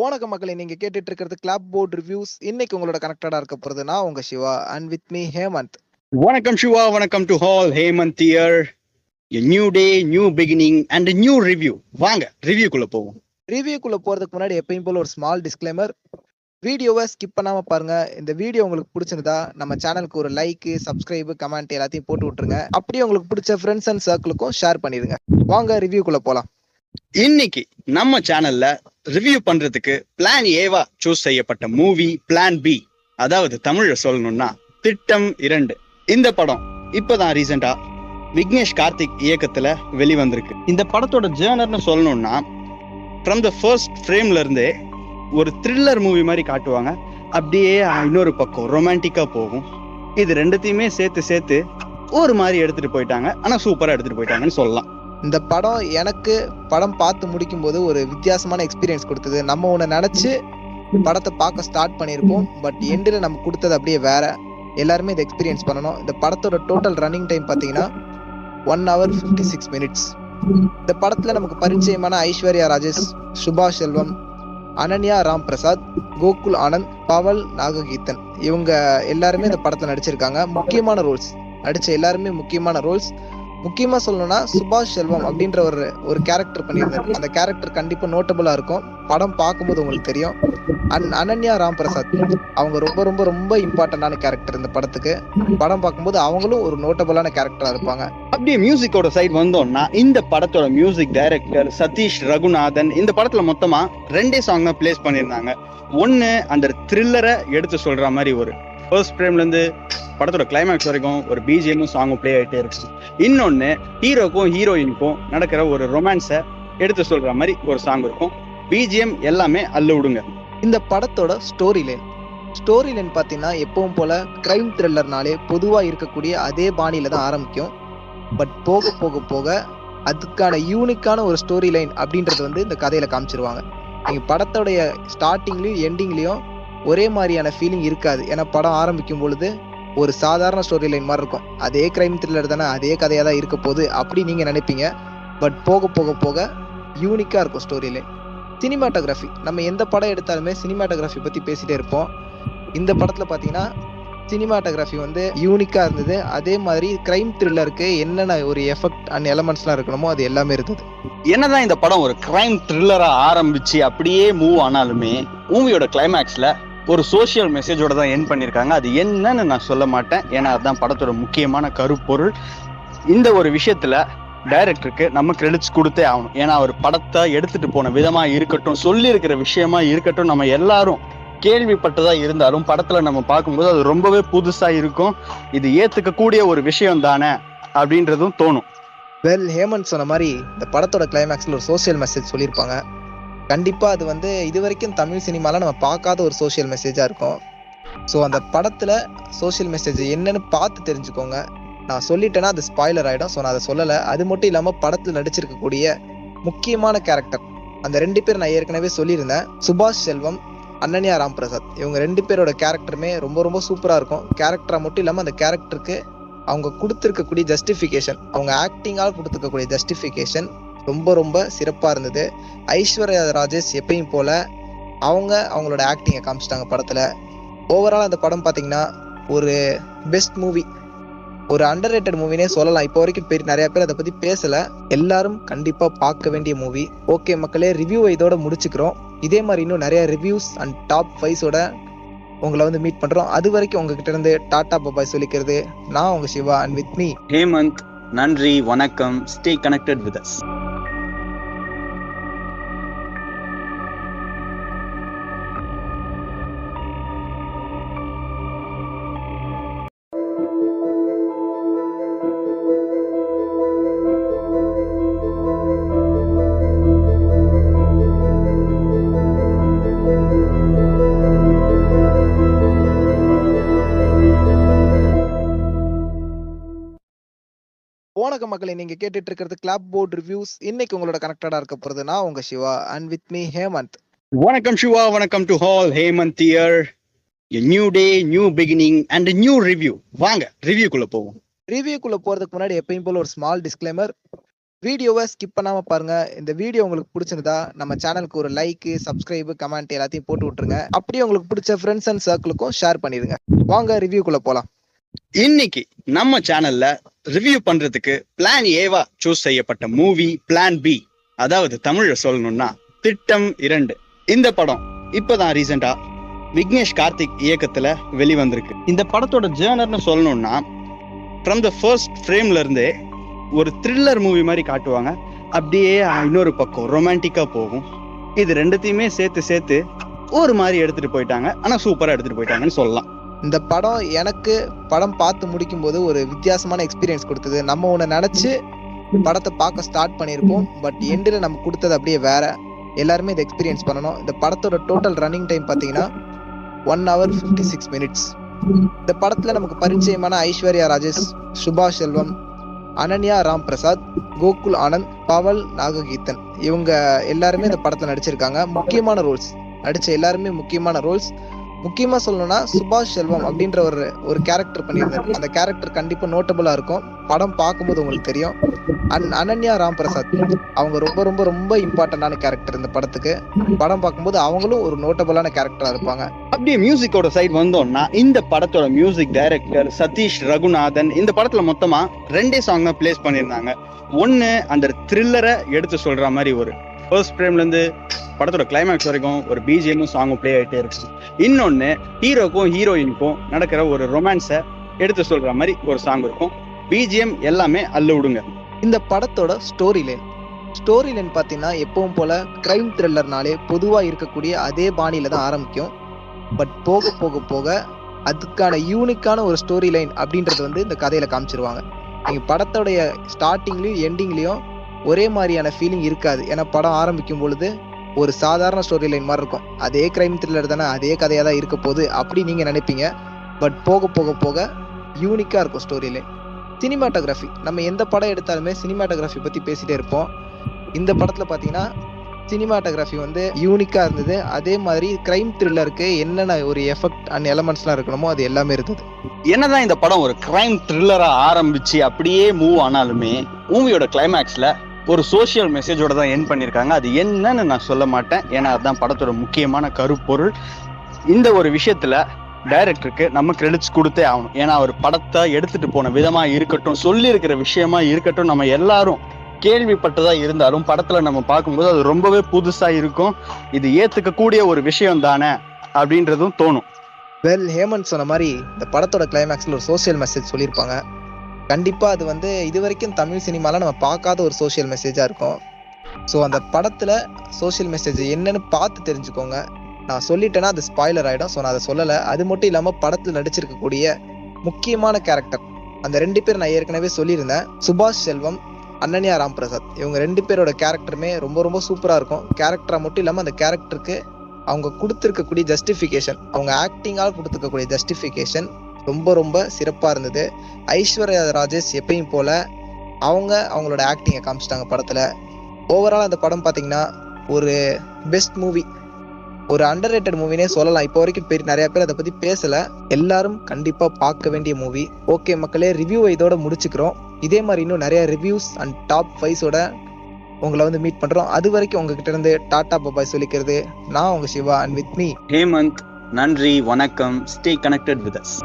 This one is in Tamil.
வணக்க மக்களை நீங்க கேட்டுட்டு இருக்கிறது கிளாப் போர்ட் ரிவ்யூஸ் இன்னைக்கு உங்களோட கனெக்டடா இருக்க போறது நான் உங்க Siva and with me Hemanth வணக்கம் சிவா வணக்கம் to all Hemanth year new day new beginning and new review வாங்க ரிவ்யூக்குள்ள போவோம். ரிவ்யூக்குள்ள போறதுக்கு முன்னாடி எப்பயும் போல ஒரு ஸ்மால் டிஸ்க்ளைமர் வீடியோவை ஸ்கிப் பண்ணாம பாருங்க. இந்த வீடியோ உங்களுக்கு பிடிச்சிருந்தா நம்ம சேனலுக்கு ஒரு லைக் சப்ஸ்கிரைப் கமெண்ட் எல்லாத்தையும் போட்டு விட்டுருங்க. அப்படியே உங்களுக்கு பிடிச்ச ஃப்ரெண்ட்ஸ் அண்ட் சர்க்கிளுக்கும் ஷேர் பண்ணிருங்க வாங்க ரிவ்யூக்குள்ள போலாம். இன்னைக்கு நம்ம சேனல்ல ரிவ்யூ பண்றதுக்கு பிளான் ஏவா சூஸ் செய்யப்பட்ட மூவி பிளான் பி அதாவது தமிழ்ல சொல்லணும்னா திட்டம் இரண்டு. இந்த படம் இப்பதான் ரீசெண்டா விக்னேஷ் கார்த்திக் இயக்கத்துல வெளிவந்திருக்கு. இந்த படத்தோட ஜேர்னர்னு சொல்லணும்னா ஃப்ரம் த ஃபர்ஸ்ட் ஃப்ரேம்ல இருந்தே ஒரு த்ரில்லர் மூவி மாதிரி காட்டுவாங்க. அப்படியே இன்னொரு பக்கம் ரொமான்டிக்கா போகும். இது ரெண்டுத்தையுமே சேர்த்து சேர்த்து ஒரு மாதிரி எடுத்துட்டு போயிட்டாங்க. ஆனா சூப்பரா எடுத்துட்டு போயிட்டாங்கன்னு சொல்லலாம். இந்த படம் எனக்கு படம் பார்த்து முடிக்கும் போது ஒரு வித்தியாசமான எக்ஸ்பீரியன்ஸ் கொடுத்தது. நம்ம ஒன்று நினச்சி படத்தை பார்க்க ஸ்டார்ட் பண்ணியிருப்போம். பட் எண்டில் நம்ம கொடுத்தது அப்படியே வேற. எல்லாருமே இதை எக்ஸ்பீரியன்ஸ் பண்ணணும். இந்த படத்தோட டோட்டல் ரன்னிங் டைம் பார்த்தீங்கன்னா one hour fifty six minutes இந்த படத்தில் நமக்கு பரிச்சயமான ஐஸ்வர்யா ராஜேஷ் சுபாஷ் செல்வம் அனன்யா ராம் பிரசாத் கோகுல் ஆனந்த் பவல் நாககீர்த்தன். இவங்க எல்லாருமே இந்த படத்தில் நடிச்சிருக்காங்க. முக்கியமான ரோல்ஸ் நடித்த எல்லாருமே முக்கியமான ரோல்ஸ் முக்கியமா சொல்லணும்னா சுபாஷ் செல்வம் அப்படின்ற ஒரு ஒரு கேரக்டர் பண்ணியிருந்தாரு. அந்த கேரக்டர் கண்டிப்பா நோட்டபுளா இருக்கும். படம் பார்க்கும்போது உங்களுக்கு தெரியும். அண்ட் அனன்யா ராம் பிரசாத் அவங்க ரொம்ப ரொம்ப ரொம்ப இம்பார்ட்டன்டான கேரக்டர் இந்த படத்துக்கு. படம் பார்க்கும்போது அவங்களும் ஒரு நோட்டபுளான கேரக்டரா இருப்பாங்க. அப்படியே மியூசிக்கோட சைட் வந்தோம்னா இந்த படத்தோட மியூசிக் டைரக்டர் சதீஷ் ரகுநாதன் இந்த படத்துல மொத்தமா ரெண்டே சாங் தான் பிளேஸ் பண்ணியிருந்தாங்க. ஒன்னு அந்த த்ரில்லரை எடுத்து சொல்ற மாதிரி ஒரு. ஃபர்ஸ்ட் ஃப்ரேம்ல இருந்து படத்தோட கிளைமேக்ஸ் வரைக்கும் ஒரு பிஜிஎம்மும் சாங்கும் ப்ளே ஆகிட்டே இருக்கு இன்னொன்று ஹீரோக்கும் ஹீரோயினுக்கும் நடக்கிற ஒரு ரொமான்ஸை எடுத்து சொல்ற மாதிரி ஒரு சாங் இருக்கும். பிஜிஎம் எல்லாமே அல்ல விடுங்க. இந்த படத்தோட ஸ்டோரி லைன் ஸ்டோரி லைன் பார்த்தீங்கன்னா எப்பவும் போல கிரைம் த்ரில்லர்னாலே பொதுவாக இருக்கக்கூடிய அதே பாணியில் தான் ஆரம்பிக்கும். பட் போக போக போக அதுக்கான யூனிக்கான ஒரு ஸ்டோரி லைன் அப்படின்றது வந்து இந்த கதையில காமிச்சிருவாங்க. நீங்கள் படத்தோடைய ஸ்டார்டிங்லையும் எண்டிங்லேயும் ஒரே மாதிரியான ஃபீலிங் இருக்காது. ஏன்னா படம் ஆரம்பிக்கும் பொழுது ஒரு சாதாரண ஸ்டோரி லைன் மாதிரி இருக்கும். அதே கிரைம் த்ரில்லர் தானே அதே கதையாக தான் இருக்க போகுது அப்படி நீங்கள் நினைப்பீங்க. பட் போக போக போக யூனிக்காக இருக்கும் ஸ்டோரி லைன் சினிமாட்டோகிராஃபி நம்ம எந்த படம் எடுத்தாலுமே சினிமாட்டோகிராஃபி பற்றி பேசிகிட்டே இருப்போம். இந்த படத்தில் பார்த்தீங்கன்னா சினிமாட்டோகிராஃபி வந்து யூனிக்காக இருந்தது. அதே மாதிரி கிரைம் த்ரில்லருக்கு என்னென்ன ஒரு எஃபெக்ட் அண்ட் எலமெண்ட்ஸ்லாம் இருக்கணுமோ அது எல்லாமே இருந்தது. என்னதான் இந்த படம் ஒரு கிரைம் த்ரில்லராக ஆரம்பிச்சு அப்படியே மூவ் ஆனாலுமே மூவியோட கிளைமேக்ஸில் ஒரு சோஷியல் மெசேஜோட தான் என் பண்ணியிருக்காங்க அது என்னன்னு நான் சொல்ல மாட்டேன். ஏன்னா அதுதான் படத்தோட முக்கியமான கருப்பொருள். இந்த ஒரு விஷயத்துல டைரக்டருக்கு நம்ம கிரெடிட்ஸ் கொடுத்தே ஆகணும். ஏன்னா அவர் படத்தை எடுத்துட்டு போன விதமா இருக்கட்டும் சொல்லியிருக்கிற விஷயமா இருக்கட்டும் நம்ம எல்லாரும் கேள்விப்பட்டதா இருந்தாலும் படத்துல நம்ம பார்க்கும்போது அது ரொம்பவே புதுசா இருக்கும். இது ஏத்துக்கக்கூடிய ஒரு விஷயம் தானே அப்படின்றதும் தோணும். வெல் ஹேமந்த் சொன்ன மாதிரி இந்த படத்தோட கிளைமேக்ஸ்ல ஒரு சோஷியல் மெசேஜ் சொல்லியிருப்பாங்க. கண்டிப்பா அது வந்து இது வரைக்கும் தமிழ் சினிமால நம்ம பார்க்காத ஒரு சோஷியல் மெசேஜா இருக்கும். ஸோ அந்த படத்துல சோஷியல் மெசேஜ் என்னன்னு பார்த்து தெரிஞ்சுக்கோங்க. நான் சொல்லிட்டேன்னா அது ஸ்பாய்லர் ஆயிடும். ஸோ நான் அதை சொல்லலை. அது மட்டும் இல்லாமல் படத்தில் நடிச்சிருக்கக்கூடிய முக்கியமான கேரக்டர் அந்த ரெண்டு பேர் நான் ஏற்கனவே சொல்லியிருந்தேன். சுபாஷ் செல்வம் அன்னன்யா ராம் பிரசாத் இவங்க ரெண்டு பேரோட கேரக்டருமே ரொம்ப ரொம்ப சூப்பராக இருக்கும். கேரக்டராக மட்டும் இல்லாமல் அந்த கேரக்டருக்கு அவங்க கொடுத்துருக்கக்கூடிய ஜஸ்டிஃபிகேஷன் அவங்க ஆக்டிங்கால் கொடுத்துருக்கக்கூடிய ஜஸ்டிஃபிகேஷன் ரொம்ப ரொம்ப சிறப்பாக இருந்தது. ஐஸ்வர்யா ராஜேஷ் எப்பயும் போல் அவங்க அவங்களோட ஆக்டிங்கை காமிச்சிட்டாங்க படத்தில். ஓவரால் அந்த படம் பார்த்தீங்கன்னா ஒரு பெஸ்ட் மூவி ஒரு அண்டர் ரேட்டட் மூவினே சொல்லலாம். இப்போ வரைக்கும் பெரிய நிறைய பேர் அதை பற்றி பேசலை. எல்லாரும் கண்டிப்பாக பார்க்க வேண்டிய மூவி ஓகே மக்களே ரிவ்யூவை இதோட முடிச்சுக்கிறோம். இதே மாதிரி இன்னும் நிறைய ரிவ்யூஸ் அண்ட் டாப் ஃபைவ்ஸோட உங்களை வந்து மீட் பண்ணுறோம் அது வரைக்கும் உங்ககிட்ட இருந்து டாடா பபாய் சொல்லிக்கிறது. நான் உங்கள் Siva and with me Hemanth நன்றி வணக்கம். ஸ்டே கனெக்டட் வித் அஸ் வணக்க மக்களை நீங்க கேட்டுட்டு இருக்கிறது கிளாப் போர்ட் ரிவ்யூஸ் இன்னைக்கு உங்களோட கனெக்டடா இருக்க போறது நான் உங்க Siva and with me Hemanth வணக்கம் சிவா வணக்கம் to all Hemanth year new day new beginning and new review வாங்க ரிவ்யூக்குள்ள போவோம். ரிவ்யூக்குள்ள போறதுக்கு முன்னாடி எப்பயும் போல ஒரு ஸ்மால் டிஸ்க்ளைமர் வீடியோவை ஸ்கிப் பண்ணாம பாருங்க. இந்த வீடியோ உங்களுக்கு பிடிச்சிருந்தா நம்ம சேனலுக்கு ஒரு லைக் சப்ஸ்கிரைப் கமெண்ட் எல்லாத்தையும் போட்டு விட்டுருங்க. அப்படியே உங்களுக்கு பிடிச்ச ஃப்ரெண்ட்ஸ் அண்ட் சர்க்கிளுக்கும் ஷேர் பண்ணிடுங்க. வாங்க ரிவ்யூக்குள்ள போலாம். இன்னைக்கு நம்ம சேனல்ல ரிவ்யூ பண்றதுக்கு பிளான் ஏவா சூஸ் செய்யப்பட்ட மூவி பிளான் பி அதாவது தமிழ சொல்லணும்னா திட்டம் இரண்டு. இந்த படம் இப்பதான் ரீசெண்டா விக்னேஷ் கார்த்திக் இயக்கத்துல வெளிவந்திருக்கு. இந்த படத்தோட ஜேர்னர்னு சொல்லணும்னா ஃப்ரம் த ஃபர்ஸ்ட் ஃப்ரேம்ல இருந்தே ஒரு த்ரில்லர் மூவி மாதிரி காட்டுவாங்க. அப்படியே இன்னொரு பக்கம் ரொமான்டிக்கா போகும். இது ரெண்டுத்தையுமே சேர்த்து சேர்த்து ஒரு மாதிரி எடுத்துட்டு போயிட்டாங்க. ஆனா சூப்பரா எடுத்துட்டு போயிட்டாங்கன்னு சொல்லலாம். இந்த படம் எனக்கு படம் பார்த்து முடிக்கும் போது ஒரு வித்தியாசமான எக்ஸ்பீரியன்ஸ் கொடுத்தது. நம்ம ஒன்று நினச்சி படத்தை பார்க்க ஸ்டார்ட் பண்ணியிருப்போம். பட் எண்டில் நம்ம கொடுத்தது அப்படியே வேற. எல்லாருமே இதை எக்ஸ்பீரியன்ஸ் பண்ணணும். இந்த படத்தோட டோட்டல் ரன்னிங் டைம் பார்த்தீங்கன்னா one hour fifty six minutes இந்த படத்தில் நமக்கு பரிச்சயமான ஐஸ்வர்யா ராஜேஷ் சுபாஷ் செல்வம் அனன்யா ராம் பிரசாத் கோகுல் ஆனந்த் பவல் நாககீர்த்தன். இவங்க எல்லாருமே இந்த படத்தில் நடிச்சிருக்காங்க. முக்கியமான ரோல்ஸ் நடித்த எல்லாருமே முக்கியமான ரோல்ஸ் முக்கியமா சொல்லணும்னா சுபாஷ் செல்வம் அப்படின்ற ஒரு ஒரு கேரக்டர் பண்ணியிருந்தாரு. அந்த கேரக்டர் கண்டிப்பா நோட்டபுளா இருக்கும். படம் பார்க்கும்போது உங்களுக்கு தெரியும். அண்ட் அனன்யா ராம் பிரசாத் அவங்க ரொம்ப ரொம்ப ரொம்ப இம்பார்ட்டன்டான கேரக்டர் இந்த படத்துக்கு. படம் பார்க்கும்போது அவங்களும் ஒரு நோட்டபுளான கேரக்டரா இருப்பாங்க. அப்படியே மியூசிக்கோட சைட் வந்தோம்னா இந்த படத்தோட மியூசிக் டைரக்டர் சதீஷ் ரகுநாதன் இந்த படத்துல மொத்தமா ரெண்டே சாங் தான் பிளேஸ் பண்ணியிருந்தாங்க. ஒன்னு அந்த த்ரில்லரை எடுத்து சொல்ற மாதிரி ஒரு. ஃபர்ஸ்ட் ஃப்ரேம்ல இருந்து படத்தோட கிளைமேக்ஸ் வரைக்கும் ஒரு பிஜிஎம்மும் சாங்கும் ப்ளே ஆகிட்டே இருக்கும் இன்னொன்று ஹீரோக்கும் ஹீரோயினுக்கும் நடக்கிற ஒரு ரொமான்ஸை எடுத்து சொல்ற மாதிரி ஒரு சாங் இருக்கும். பிஜிஎம் எல்லாமே அல்ல விடுங்க. இந்த படத்தோட ஸ்டோரி லைன் ஸ்டோரி லைன் பார்த்தீங்கன்னா எப்பவும் போல கிரைம் த்ரில்லர்னாலே பொதுவாக இருக்கக்கூடிய அதே பாணியில தான் ஆரம்பிக்கும். பட் போக போக போக அதுக்கான யூனிக்கான ஒரு ஸ்டோரி லைன் அப்படின்றது வந்து இந்த கதையில காமிச்சிருவாங்க. நீங்கள் படத்தோடைய ஸ்டார்டிங்லையும் எண்டிங்லேயும் ஒரே மாதிரியான ஃபீலிங் இருக்காது. ஏன்னா படம் ஆரம்பிக்கும் பொழுது ஒரு சாதாரண ஸ்டோரி லைன் மாதிரி இருக்கும். அதே கிரைம் த்ரில்லர் தானே அதே கதையாக தான் இருக்க போகுது அப்படி நீங்கள் நினைப்பீங்க. பட் போக போக போக யூனிக்காக இருக்கும் ஸ்டோரி லைன் சினிமாட்டோகிராஃபி நம்ம எந்த படம் எடுத்தாலுமே சினிமாட்டோகிராஃபி பற்றி பேசிகிட்டே இருப்போம். இந்த படத்தில் பார்த்தீங்கன்னா சினிமாட்டோகிராஃபி வந்து யூனிக்காக இருந்தது. அதே மாதிரி கிரைம் த்ரில்லருக்கு என்னென்ன ஒரு எஃபெக்ட் அண்ட் எலமெண்ட்ஸ்லாம் இருக்கணுமோ அது எல்லாமே இருந்தது. என்னதான் இந்த படம் ஒரு கிரைம் த்ரில்லராக ஆரம்பிச்சு அப்படியே மூவ் ஆனாலுமே மூவியோட கிளைமேக்ஸில் ஒரு சோஷியல் மெசேஜோட தான் என் பண்ணியிருக்காங்க அது என்னன்னு நான் சொல்ல மாட்டேன். ஏன்னா அதுதான் படத்தோட முக்கியமான கருப்பொருள். இந்த ஒரு விஷயத்துல டைரக்டருக்கு நம்ம கிரெடிட்ஸ் கொடுத்தே ஆகணும். ஏன்னா அவர் படத்தை எடுத்துட்டு போன விதமா இருக்கட்டும் சொல்லியிருக்கிற விஷயமா இருக்கட்டும் நம்ம எல்லாரும் கேள்விப்பட்டதா இருந்தாலும் படத்துல நம்ம பார்க்கும்போது அது ரொம்பவே புதுசா இருக்கும். இது ஏத்துக்கக்கூடிய ஒரு விஷயம் தானே அப்படின்றதும் தோணும். வெல் ஹேமந்த் சொன்ன மாதிரி இந்த படத்தோட கிளைமேக்ஸ்ல ஒரு சோஷியல் மெசேஜ் சொல்லியிருப்பாங்க. கண்டிப்பாக அது வந்து இது வரைக்கும் தமிழ் சினிமாவில் நம்ம பார்க்காத ஒரு சோஷியல் மெசேஜாக இருக்கும். ஸோ அந்த படத்தில் சோஷியல் மெசேஜ் என்னன்னு பார்த்து தெரிஞ்சுக்கோங்க. நான் சொல்லிட்டேன்னா அது ஸ்பாய்லர் ஆகிடும் ஸோ நான் அதை சொல்லலை. அது மட்டும் இல்லாமல் படத்தில் நடிச்சிருக்கக்கூடிய முக்கியமான கேரக்டர் அந்த ரெண்டு பேர் நான் ஏற்கனவே சொல்லியிருந்தேன். சுபாஷ் செல்வம் அனன்யா ராம் பிரசாத் இவங்க ரெண்டு பேரோட கேரக்டருமே ரொம்ப ரொம்ப சூப்பராக இருக்கும். கேரக்டராக மட்டும் இல்லாமல் அந்த கேரக்டருக்கு அவங்க கொடுத்துருக்கக்கூடிய ஜஸ்டிஃபிகேஷன் அவங்க ஆக்டிங்கால் கொடுத்துருக்கக்கூடிய ஜஸ்டிஃபிகேஷன் ரொம்ப ரொம்ப சிறப்பாக இருந்தது. ஐஸ்வர்யா ராஜேஷ் எப்பயும் போல் அவங்க அவங்களோட ஆக்டிங்கை காமிச்சிட்டாங்க படத்தில். ஓவரால் அந்த படம் பார்த்தீங்கன்னா ஒரு பெஸ்ட் மூவி ஒரு அண்டர் ரேட்டட் மூவினே சொல்லலாம். இப்போ வரைக்கும் பெரிய நிறைய பேர் அதை பற்றி பேசலை. எல்லாரும் கண்டிப்பாக பார்க்க வேண்டிய மூவி ஓகே மக்களே ரிவ்யூ இதோட முடிச்சுக்கிறோம். இதே மாதிரி இன்னும் நிறைய ரிவ்யூஸ் அண்ட் டாப் ஃபைவ்ஸோட உங்களை வந்து மீட் பண்றோம். அது வரைக்கும் உங்ககிட்ட இருந்து டாடா பபாய் சொல்லிக்கிறது. நான் உங்க Siva and with me Hemanth நன்றி வணக்கம். Stay connected with us